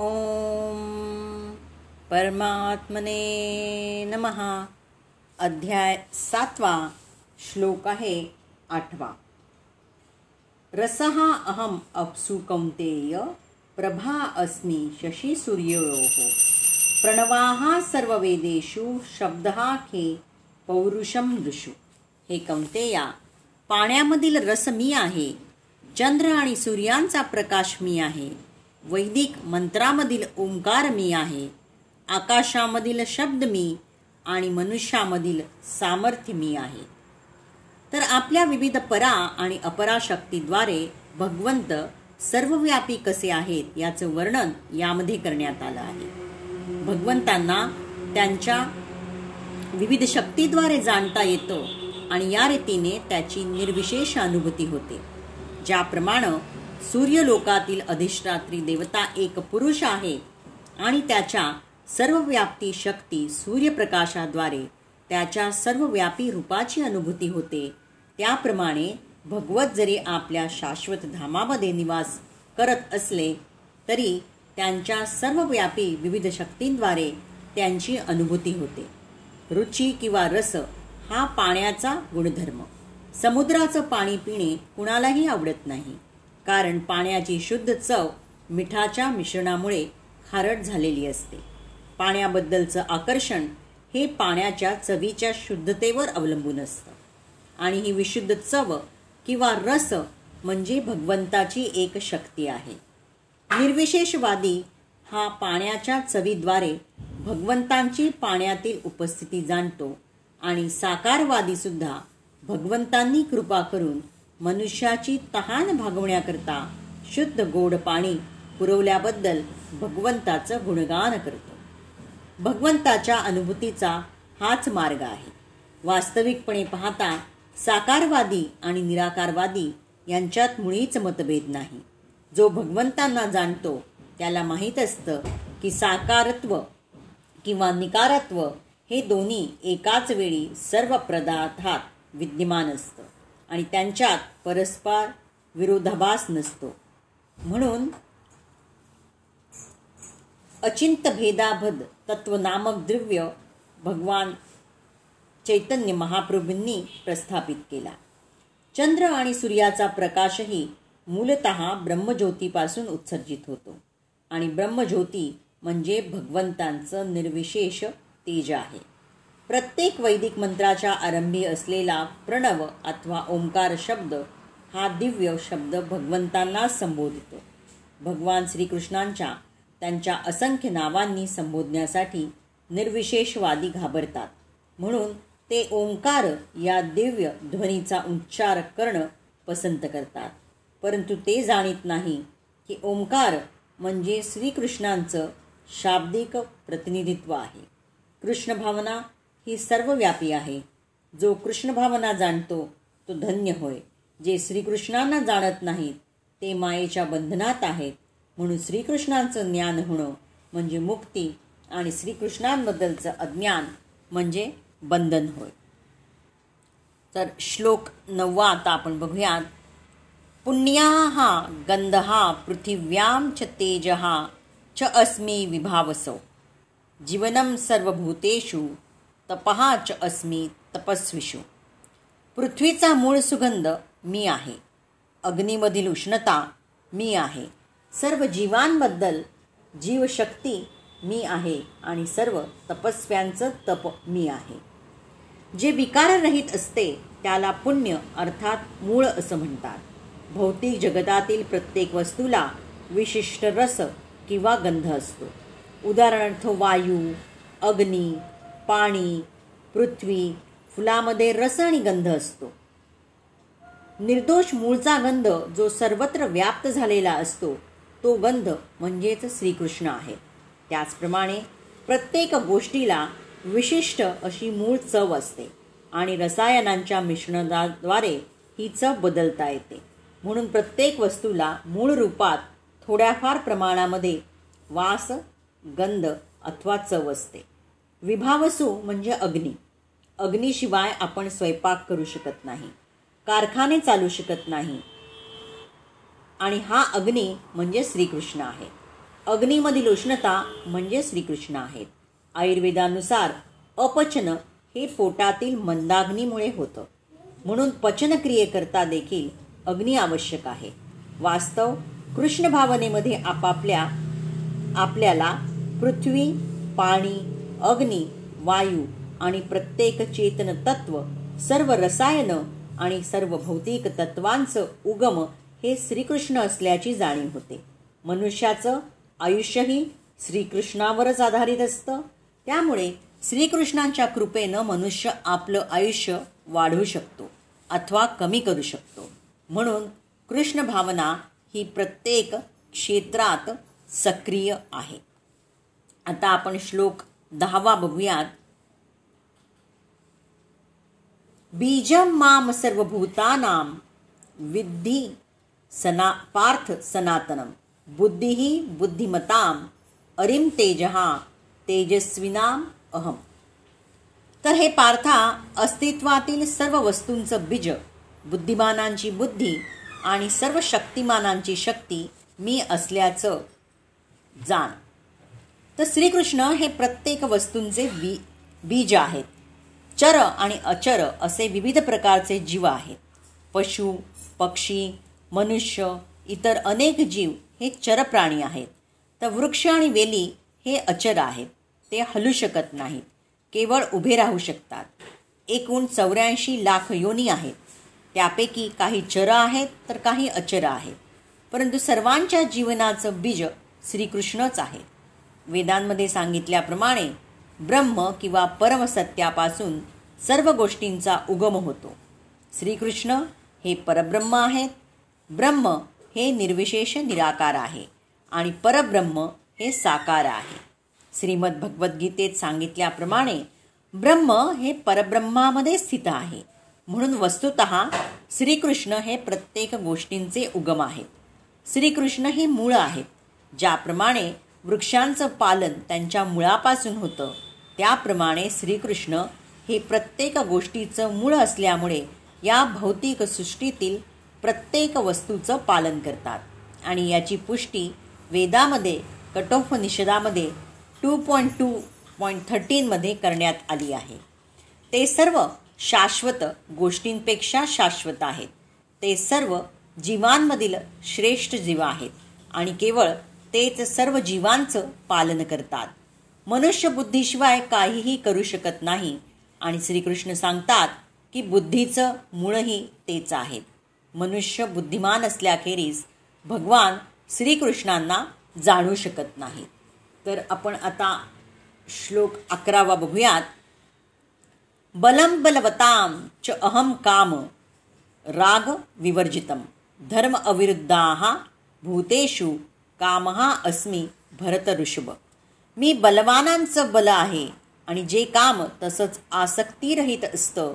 ओम परमात्मने नमः. अध्याय सातवा श्लोक आहे आठवा. रसहा अहम अप्सु कौंतेय प्रभा अस्मि शशी सूर्योः प्रणवाः सर्ववेदेषु शब्दहा खे पौरुषम दृशु हे कौंतेया पाण्यामधील रस मी आहे. चंद्र आणि सूर्यांचा प्रकाश मी आहे. वैदिक मंत्रामधील ओंकार मी आहे आकाशामधील शब्द मी आणि मनुष्यामधील सामर्थ्य मी आहे. तर आपल्या विविध परा आणि अपरा शक्तीद्वारे भगवंत सर्वव्यापी कसे आहेत याचं वर्णन यामध्ये करण्यात आलं आहे. भगवंतांना त्यांच्या विविध शक्तीद्वारे जाणता येतं आणि या रीतीने त्याची निर्विशेष अनुभूती होते ज्याप्रमाणे सूर्यलोकातील अधिष्ठात्री देवता एक पुरुष आहे आणि त्याच्या सर्वव्याप्ती शक्ती सूर्यप्रकाशाद्वारे त्याच्या सर्वव्यापी रूपाची अनुभूती होते. त्याप्रमाणे भगवत जरी आपल्या शाश्वत धामामध्ये निवास करत असले तरी त्यांच्या सर्वव्यापी विविध शक्तींद्वारे त्यांची अनुभूती होते. रुची किंवा रस हा पाण्याचा गुणधर्म. समुद्राचं पाणी पिणे कुणालाही आवडत नाही. कारण पाण्याची शुद्ध चव मिठाच्या मिश्रणामुळे खारट झालेली असते. पाण्याबद्दलचं आकर्षण हे पाण्याच्या चवीच्या शुद्धतेवर अवलंबून असतं. आणि ही विशुद्ध चव किंवा रस म्हणजे भगवंताची एक शक्ती आहे. निर्विशेषवादी हा पाण्याच्या चवीद्वारे भगवंतांची पाण्यातील उपस्थिती जाणतो आणि साकारवादी सुद्धा भगवंतांनी कृपा करून मनुष्याची तहान भागवण्याकरता शुद्ध गोड पाणी पुरवल्याबद्दल भगवंताचं गुणगान करतो. भगवंताच्या अनुभूतीचा हाच मार्ग आहे. वास्तविकपणे पाहता साकारवादी आणि निराकारवादी यांच्यात मुळीच मतभेद नाही. जो भगवंतांना जाणतो त्याला माहीत असतं की साकारत्व किंवा निकारत्व हे दोन्ही एकाच वेळी सर्व पदार्थात विद्यमान असतं. आणि त्यांच्यात परस्पर विरोधाभास नसतो. म्हणून अचिंत भेदाभद तत्व नामक द्रव्य भगवान चैतन्य महाप्रभूंनी प्रस्थापित केला. चंद्र आणि सूर्याचा प्रकाशही मूलत ब्रह्मज्योतीपासून उत्सर्जित होतो. आणि ब्रह्मज्योती म्हणजे भगवंतांचं निर्विशेष तेज आहे. प्रत्येक वैदिक मंत्राच्या आरंभी असलेला प्रणव अथवा ओंकार शब्द हा दिव्य शब्द भगवंतांना संबोधितो. भगवान श्रीकृष्णांच्या त्यांच्या असंख्य नावांनी संबोधण्यासाठी निर्विशेषवादी घाबरतात. म्हणून ते ओंकार या दिव्य ध्वनीचा उच्चार करणं पसंत करतात. परंतु ते जाणीत नाही की ओंकार म्हणजे श्रीकृष्णांचं शाब्दिक प्रतिनिधित्व आहे. कृष्ण भावना ही सर्वव्यापी आहे. जो कृष्ण भावना जाणतो तो धन्य होय. जे श्रीकृष्णांना जाणत नाहीत ते मायेच्या बंधनात आहेत. म्हणून श्रीकृष्णांचं ज्ञान होणं म्हणजे मुक्ती आणि श्रीकृष्णांबद्दलचं अज्ञान म्हणजे बंधन होय. तर श्लोक नववा आता आपण बघूयात. पुण्याहा गंधहा पृथिव्याम च तेजहा च अस्मी विभावसो. जीवनम सर्वभूतेषु तपहाच अस्मी तपस्विषू. पृथ्वीचा मूळ सुगंध मी आहे. अग्नीमधील उष्णता मी आहे. सर्व जीवांबद्दल जीवशक्ती मी आहे आणि सर्व तपस्व्यांचं तप मी आहे. जे विकाररहित असते त्याला पुण्य अर्थात मूळ असं म्हणतात. भौतिक जगतातील प्रत्येक वस्तूला विशिष्ट रस किंवा गंध असतो. उदाहरणार्थ वायू अग्नी पाणी पृथ्वी फुलामध्ये रस आणि गंध असतो. निर्दोष मूळचा गंध जो सर्वत्र व्याप्त झालेला असतो तो गंध म्हणजेच श्रीकृष्ण आहे. त्याचप्रमाणे प्रत्येक गोष्टीला विशिष्ट अशी मूळ चव असते आणि रसायनांच्या मिश्रणाद्वारे ही चव बदलता येते. म्हणून प्रत्येक वस्तूला मूळ रूपात थोड्याफार प्रमाणामध्ये वास गंध अथवा चव असते. विभावसू म्हणजे अग्नी. अग्नीशिवाय आपण स्वयंपाक करू शकत नाही. कारखाने चालू शकत नाही. आणि हा अग्नी म्हणजे श्रीकृष्ण आहे. अग्नीमधील उष्णता म्हणजे श्रीकृष्ण आहेत आयुर्वेदानुसार अपचन हे पोटातील मंदाग्नीमुळे होतं. म्हणून पचनक्रियेकरता देखील अग्नी आवश्यक आहे. वास्तव कृष्ण भावनेमध्ये आपापल्या आपल्याला पृथ्वी पाणी अग्नी वायू आणि प्रत्येक चेतन तत्व सर्व रसायन आणि सर्व भौतिक तत्वांचं उगम हे श्रीकृष्ण असल्याची जाणीव होते. मनुष्याचं आयुष्यही श्रीकृष्णावरच आधारित असतं. त्यामुळे श्रीकृष्णांच्या कृपेनं मनुष्य आपलं आयुष्य वाढवू शकतो अथवा कमी करू शकतो. म्हणून कृष्ण भावना ही प्रत्येक क्षेत्रात सक्रिय आहे. आता आपण श्लोक दहावा बघूयात. बीजम माम सर्वभूतानां विद्धी सना पार्थ सनातनम। बुद्धी बुद्धिमताम अरिम तेजहा तेजस्विनाम अहम। तर हे पार्था अस्तित्वातील सर्व वस्तूंचं बीज बुद्धिमानांची बुद्धी आणि सर्व शक्तिमानांची शक्ती मी असल्याचं जाण. तर श्रीकृष्ण हे प्रत्येक वस्तूंचे बी बीज आहेत. चर आणि अचर असे विविध प्रकारचे जीव आहेत. पशु पक्षी मनुष्य इतर अनेक जीव हे चर प्राणी आहेत. तर वृक्ष आणि वेली हे अचर आहेत. ते हलू शकत नाहीत. केवळ उभे राहू शकतात. एकूण चौऱ्याऐंशी लाख योनी आहेत. त्यापैकी काही चर आहेत तर काही अचर आहेत. परंतु सर्वांच्या जीवनाचं बीज श्रीकृष्णच आहे. वेदांमध्ये सांगितल्याप्रमाणे ब्रह्म किंवा परमसत्यापासून सर्व गोष्टींचा उगम होतो. श्रीकृष्ण हे परब्रह्म आहेत. ब्रह्म हे निर्विशेष निराकार आहे आणि परब्रह्म हे साकार आहे. श्रीमद भगवद्गीतेत सांगितल्याप्रमाणे ब्रह्म हे परब्रह्मामध्ये स्थित आहे. म्हणून वस्तुत श्रीकृष्ण हे प्रत्येक गोष्टींचे उगम आहेत. श्रीकृष्ण हे मूळ आहेत ज्याप्रमाणे वृक्षांचं पालन त्यांच्या मुळापासून होतं. त्याप्रमाणे श्रीकृष्ण हे प्रत्येक गोष्टीचं मूळ असल्यामुळे या भौतिक सृष्टीतील प्रत्येक वस्तूचं पालन करतात. आणि याची पुष्टी वेदामध्ये कठोपनिषदामध्ये टू पॉईंट टू पॉईंट थर्टीनमध्ये करण्यात आली आहे. ते सर्व शाश्वत गोष्टींपेक्षा शाश्वत आहेत. ते सर्व जीवांमधील श्रेष्ठ जीव आहेत. आणि केवळ तेच सर्व जीवांचं पालन करतात. मनुष्य बुद्धीशिवाय काहीही करू शकत नाही. आणि श्रीकृष्ण सांगतात की बुद्धीचं मूळही तेच आहेत मनुष्य बुद्धिमान असल्याखेरीज भगवान श्रीकृष्णांना जाणू शकत नाही. तर आपण आता श्लोक अकरावा बघूयात. बलम बलवताम च अहम काम राग विवर्जितम. धर्म अविरुद्धा भूतेषु कामहा अस्मी भरत ऋषभ. मी बलवानांचं बल आहे आणि जे काम तसंच आसक्तीरहित असतं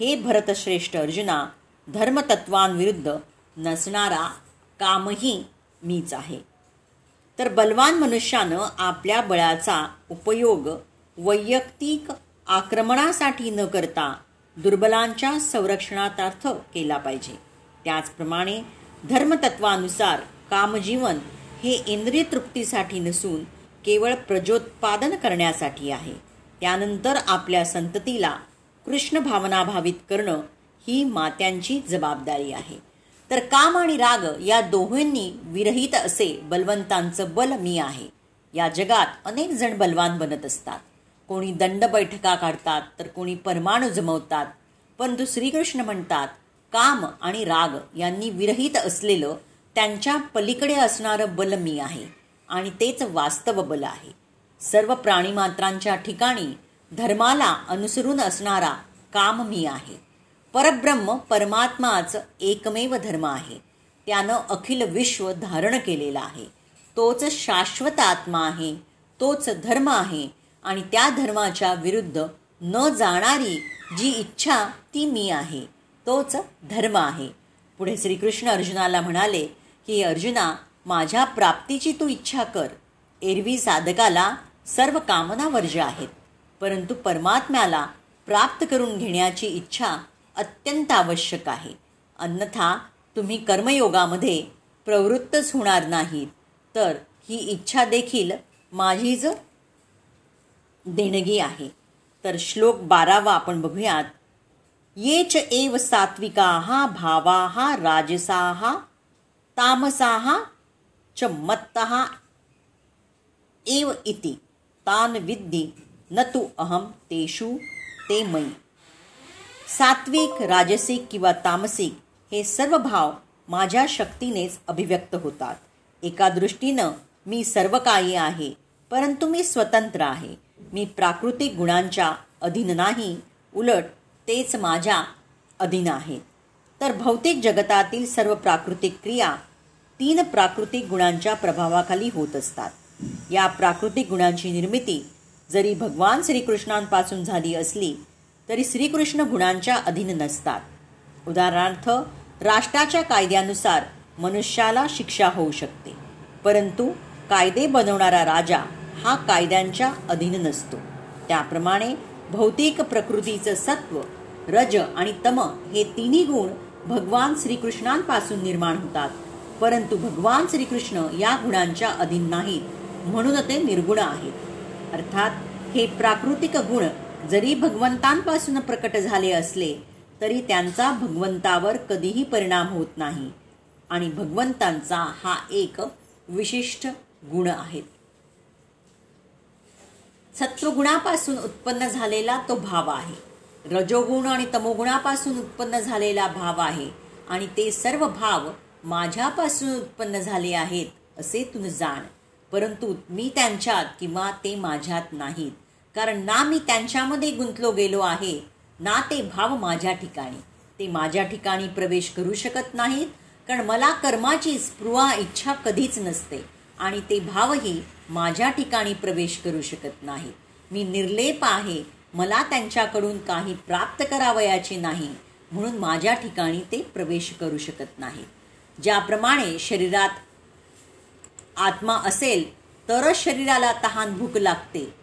हे भरतश्रेष्ठ अर्जुना धर्मतत्वांविरुद्ध नसणारा कामही मीच आहे. तर बलवान मनुष्यानं आपल्या बळाचा उपयोग वैयक्तिक आक्रमणासाठी न करता दुर्बलांच्या संरक्षणार्थ केला पाहिजे. त्याचप्रमाणे धर्मतत्वानुसार कामजीवन हे इंद्रिय तृप्तीसाठी नसून केवळ प्रजोत्पादन करण्यासाठी आहे. त्यानंतर आपल्या संततीला कृष्ण भावना भावित करणं ही मात्यांची जबाबदारी आहे. तर काम आणि राग या दोहोंनी विरहित असे बलवंतांचं बल मी आहे. या जगात अनेक जण बलवान बनत असतात. कोणी दंड बैठका काढतात तर कोणी परमाणू जमवतात. परंतु श्रीकृष्ण म्हणतात काम आणि राग यांनी विरहित असलेलं त्यांच्या पलीकडे असणारं बल मी आहे आणि तेच वास्तव बल आहे. सर्व प्राणीमात्रांच्या ठिकाणी धर्माला अनुसरून असणारा काम मी आहे. परब्रह्म परमात्माच एकमेव धर्म आहे. त्यानं अखिल विश्व धारण केलेला आहे. तोच शाश्वत आत्मा आहे तोच धर्म आहे आणि त्या धर्माच्या विरुद्ध न जाणारी जी इच्छा ती मी आहे तोच धर्म आहे. पुढे श्रीकृष्ण अर्जुनाला म्हणाले की अर्जुना माझ्या प्राप्तीची तू इच्छा कर. एरवी साधकाला सर्व कामना वर्ज्य आहेत. परंतु परमात्म्याला प्राप्त करून घेण्याची इच्छा अत्यंत आवश्यक आहे. अन्यथा तुम्ही कर्मयोगामध्ये प्रवृत्तच होणार नाहीत. तर ही इच्छा देखील माझीच देणगी आहे. तर श्लोक बारावा आपण बघूयात. येच एव सात्विका भावा राजसा तामसाः च मत्तः एव इति। तान विद्धि न तू अहम तेषु ते मयी। सात्विक राजसिक किंवा तामसिक हे सर्व भाव माझ्या शक्तीनेच अभिव्यक्त होतात। एका दृष्टीनं मी सर्व काही आहे परंतु मी स्वतंत्र आहे। मी प्राकृतिक गुणांच्या अधीन नाही उलट तेच माझ्या अधीन आहेत तर भौतिक जगतातील सर्व प्राकृतिक क्रिया तीन प्राकृतिक गुणांच्या प्रभावाखाली होत असतात. या प्राकृतिक गुणांची निर्मिती जरी भगवान श्रीकृष्णांपासून झाली असली तरी श्रीकृष्ण गुणांच्या अधीन नसतात. उदाहरणार्थ राष्ट्राच्या कायद्यानुसार मनुष्याला शिक्षा होऊ शकते परंतु कायदे बनवणारा राजा हा कायद्यांच्या अधीन नसतो. त्याप्रमाणे भौतिक प्रकृतीचं सत्व रज आणि तम हे तिन्ही गुण भगवान श्रीकृष्णांपासून निर्माण होतात. परंतु भगवान श्रीकृष्ण या गुणांच्या अधीन नाहीत म्हणून ते निर्गुण आहेत. अर्थात हे प्राकृतिक गुण जरी भगवंतांपासून प्रकट झाले असले तरी त्यांचा भगवंतावर कधीही परिणाम होत नाही. आणि भगवंतांचा हा एक विशिष्ट गुण आहे. सत्वगुणापासून उत्पन्न झालेला तो भाव आहे. रजोगुण आणि तमोगुणापासून उत्पन्न झालेला भाव आहे आणि ते सर्व भाव माझ्यापासून उत्पन्न झाले आहेत असे तू जाण. परंतु मी त्यांच्यात किंवा ते माझ्यात नाहीत. कारण ना मी त्यांच्यामध्ये गुंतलो गेलो आहे ना ते भाव माझ्या ठिकाणी. ते माझ्या ठिकाणी प्रवेश करू शकत नाहीत कारण मला कर्माची स्पृहा इच्छा कधीच नसते आणि ते भावही माझ्या ठिकाणी प्रवेश करू शकत नाही मी निर्लेप आहे मला त्यांच्याकडून काही प्राप्त करावयाचे नाही म्हणून माझ्या ठिकाणी ते प्रवेश करू शकत नाही. ज्याप्रमाणे शरीरात आत्मा असेल तरच शरीराला तहान भूक लागते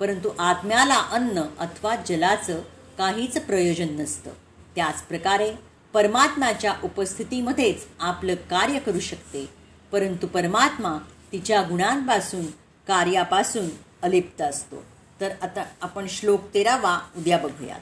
परंतु आत्म्याला अन्न अथवा जलाचं काहीच प्रयोजन नसतं. त्याच प्रकारे परमात्म्याच्या उपस्थितीमध्येच आपलं कार्य करू शकते परंतु परमात्मा तिच्या गुणांपासून कार्यापासून अलिप्त असतो. तर आता आपण श्लोक तेरावा उद्या बघूयात.